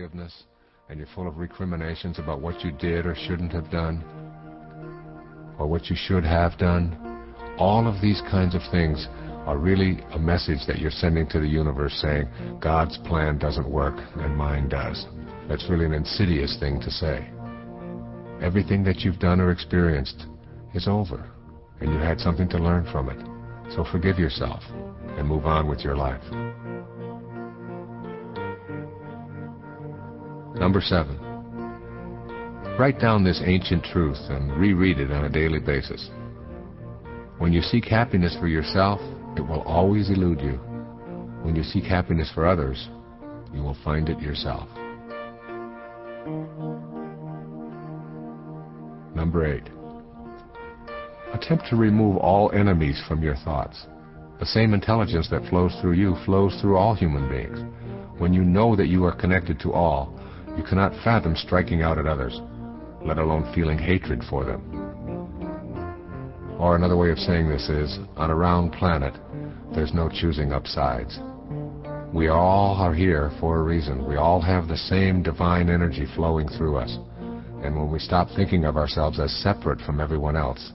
unforgiveness, and you're full of recriminations about what you did or shouldn't have done, or what you should have done, all of these kinds of things are really a message that you're sending to the universe saying, God's plan doesn't work and mine does. That's really an insidious thing to say. Everything that you've done or experienced is over, and you had something to learn from it. So forgive yourself and move on with your life. Number seven. Write down this ancient truth and reread it on a daily basis. When you seek happiness for yourself, it will always elude you. When you seek happiness for others, you will find it yourself. Number eight. Attempt to remove all enemies from your thoughts. The same intelligence that flows through you flows through all human beings. When you know that you are connected to all, you cannot fathom striking out at others, let alone feeling hatred for them. Or another way of saying this is, on a round planet, there's no choosing up sides. We all are here for a reason. We all have the same divine energy flowing through us. And when we stop thinking of ourselves as separate from everyone else,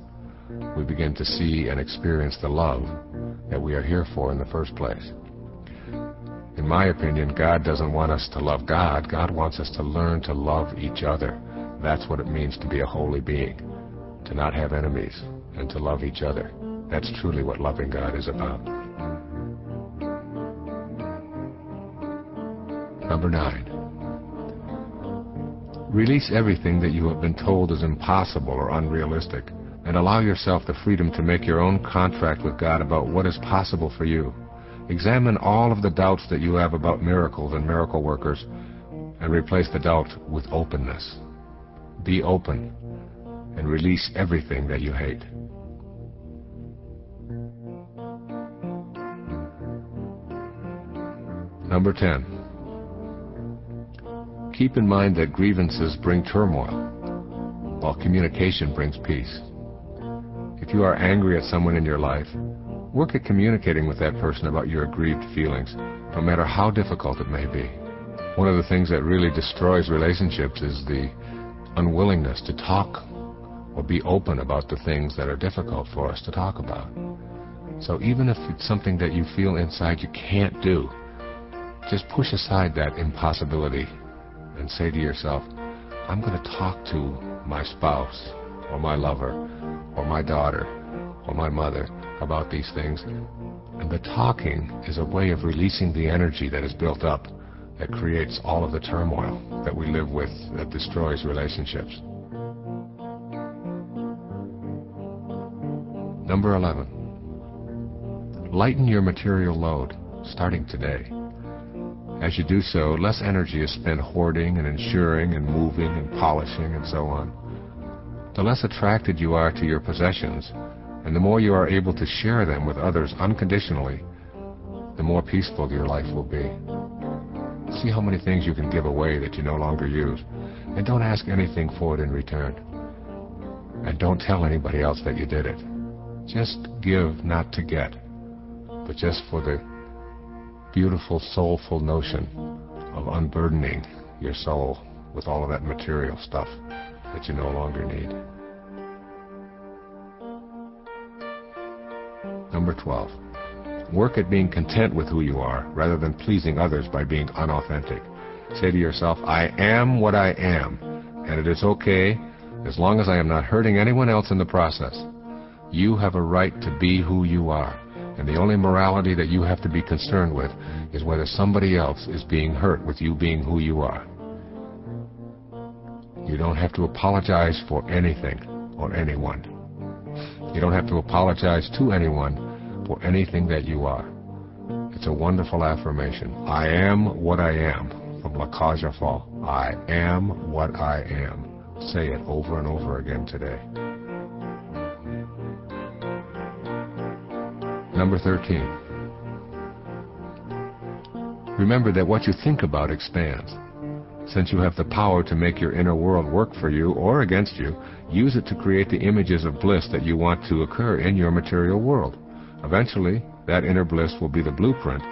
we begin to see and experience the love that we are here for in the first place. In my opinion, God doesn't want us to love God. God wants us to learn to love each other. That's what it means to be a holy being, to not have enemies, and to love each other. That's truly what loving God is about. Number nine. Release everything that you have been told is impossible or unrealistic and allow yourself the freedom to make your own contract with God about what is possible for you. Examine all of the doubts that you have about miracles and miracle workers and replace the doubt with openness. Be open and release everything that you hate. Number 10. Keep in mind that grievances bring turmoil, while communication brings peace. If you are angry at someone in your life, work at communicating with that person about your aggrieved feelings, no matter how difficult it may be. One of the things that really destroys relationships is the unwillingness to talk or be open about the things that are difficult for us to talk about. So even if it's something that you feel inside you can't do, just push aside that impossibility and say to yourself, I'm going to talk to my spouse or my lover or my daughter or my mother about these things. And the talking is a way of releasing the energy that is built up that creates all of the turmoil that we live with that destroys relationships. Number 11. Lighten your material load, starting today. As you do so, less energy is spent hoarding and ensuring and moving and polishing and so on the less attracted you are to your possessions, and the more you are able to share them with others unconditionally, the more peaceful your life will be. See how many things you can give away that you no longer use, and don't ask anything for it in return. And don't tell anybody else that you did it. Just give not to get, but just for the beautiful, soulful notion of unburdening your soul with all of that material stuff that you no longer need. Number 12. Work at being content with who you are rather than pleasing others by being unauthentic. Say to yourself, I am what I am, and it is okay as long as I am not hurting anyone else in the process. You have a right to be who you are, and the only morality that you have to be concerned with is whether somebody else is being hurt with you being who you are. You don't have to apologize for anything or anyone. You don't have to apologize to anyone for anything that you are. It's a wonderful affirmation. I am what I am from La Cage aux Folles. I am what I am. Say it over and over again today. Number 13. Remember that what you think about expands. Since you have the power to make your inner world work for you or against you, use it to create the images of bliss that you want to occur in your material world. Eventually, that inner bliss will be the blueprint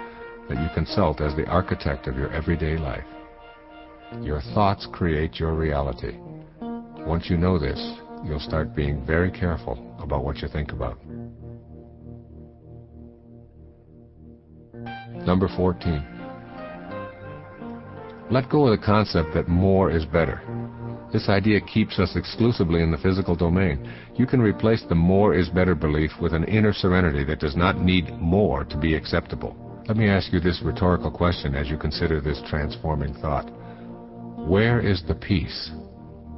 that you consult as the architect of your everyday life. Your thoughts create your reality. Once you know this, you'll start being very careful about what you think about. Number 14. Let go of the concept that more is better. This idea keeps us exclusively in the physical domain. You can replace the more is better belief with an inner serenity that does not need more to be acceptable. Let me ask you this rhetorical question as you consider this transforming thought. Where is the peace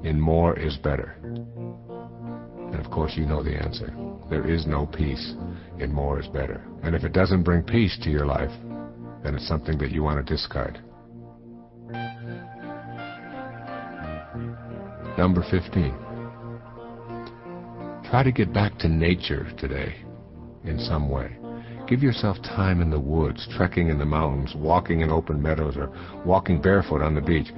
in more is better? And of course, you know the answer. There is no peace in more is better. And if it doesn't bring peace to your life, then it's something that you want to discard. Number 15. Try to get back to nature today in some way. Give yourself time in the woods, trekking in the mountains, walking in open meadows, or walking barefoot on the beach.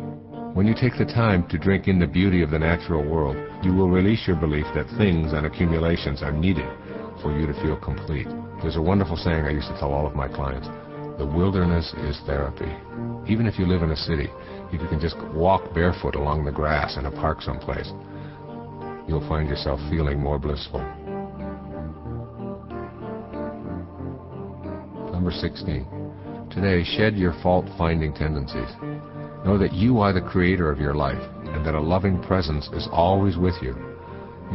When you take the time to drink in the beauty of the natural world, you will release your belief that things and accumulations are needed for you to feel complete. There's a wonderful saying I used to tell all of my clients. The wilderness is therapy. Even if you live in a city, if you can just walk barefoot along the grass in a park someplace, you'll find yourself feeling more blissful. Number 16. Today, shed your fault-finding tendencies. Know that you are the creator of your life and that a loving presence is always with you.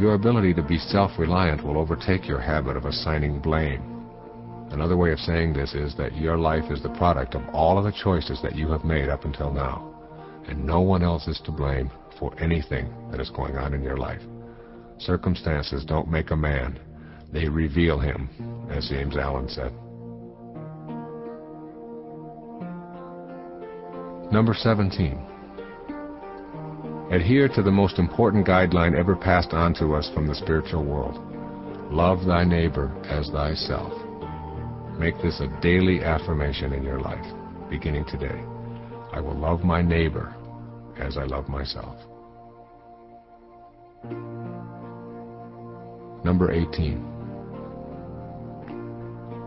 Your ability to be self-reliant will overtake your habit of assigning blame. Another way of saying this is that your life is the product of all of the choices that you have made up until now and no one else is to blame for anything that is going on in your life. Circumstances don't make a man, they reveal him, as James Allen said. Number 17. Adhere to the most important guideline ever passed on to us from the spiritual world. Love thy neighbor as thyself. Make this a daily affirmation in your life, beginning today. I will love my neighbor as I love myself. Number 18.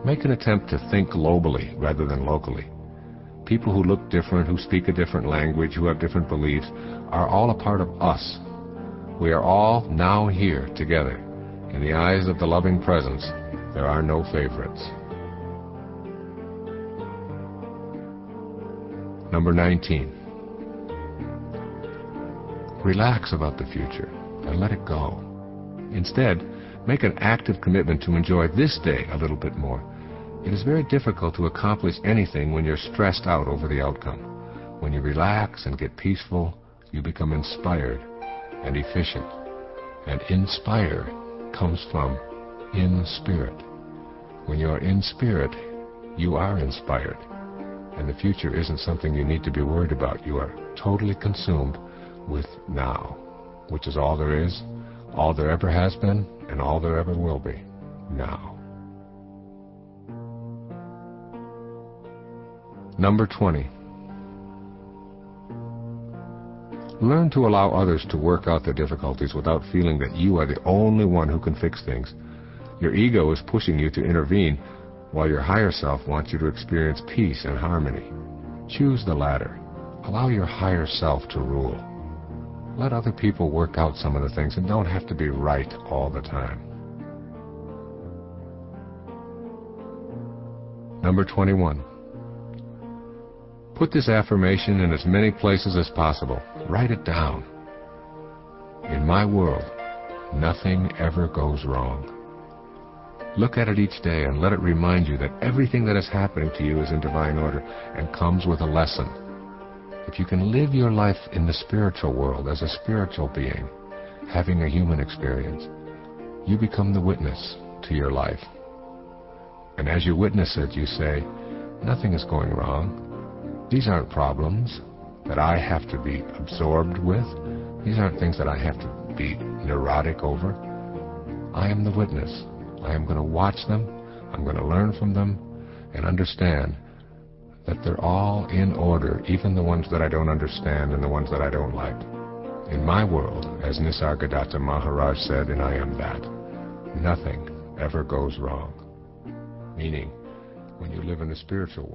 Make an attempt to think globally rather than locally. People who look different, who speak a different language, who have different beliefs, are all a part of us. We are all now here together. In the eyes of the loving presence, there are no favorites. Number 19. Relax about the future and let it go. Instead, make an active commitment to enjoy this day a little bit more. It is very difficult to accomplish anything when you're stressed out over the outcome. When you relax and get peaceful, you become inspired and efficient. And inspire comes from in spirit. When you are in spirit, you are inspired and the future isn't something you need to be worried about. You are totally consumed with now, which is all there is, all there ever has been, and all there ever will be. Now. Number 20. Learn to allow others to work out their difficulties without feeling that you are the only one who can fix things. Your ego is pushing you to intervene while your higher self wants you to experience peace and harmony. Choose the latter. Allow your higher self to rule. Let other people work out some of the things and don't have to be right all the time. Number 21. Put this affirmation in as many places as possible. Write it down. In my world, nothing ever goes wrong. Look at it each day and let it remind you that everything that is happening to you is in divine order and comes with a lesson. If you can live your life in the spiritual world as a spiritual being, having a human experience, you become the witness to your life. And as you witness it, you say, nothing is going wrong. These aren't problems that I have to be absorbed with. These aren't things that I have to be neurotic over. I am the witness. I am going to watch them, I'm going to learn from them, and understand that they're all in order, even the ones that I don't understand and the ones that I don't like. In my world, as Nisargadatta Maharaj said in I Am That, nothing ever goes wrong. Meaning, when you live in the spiritual world,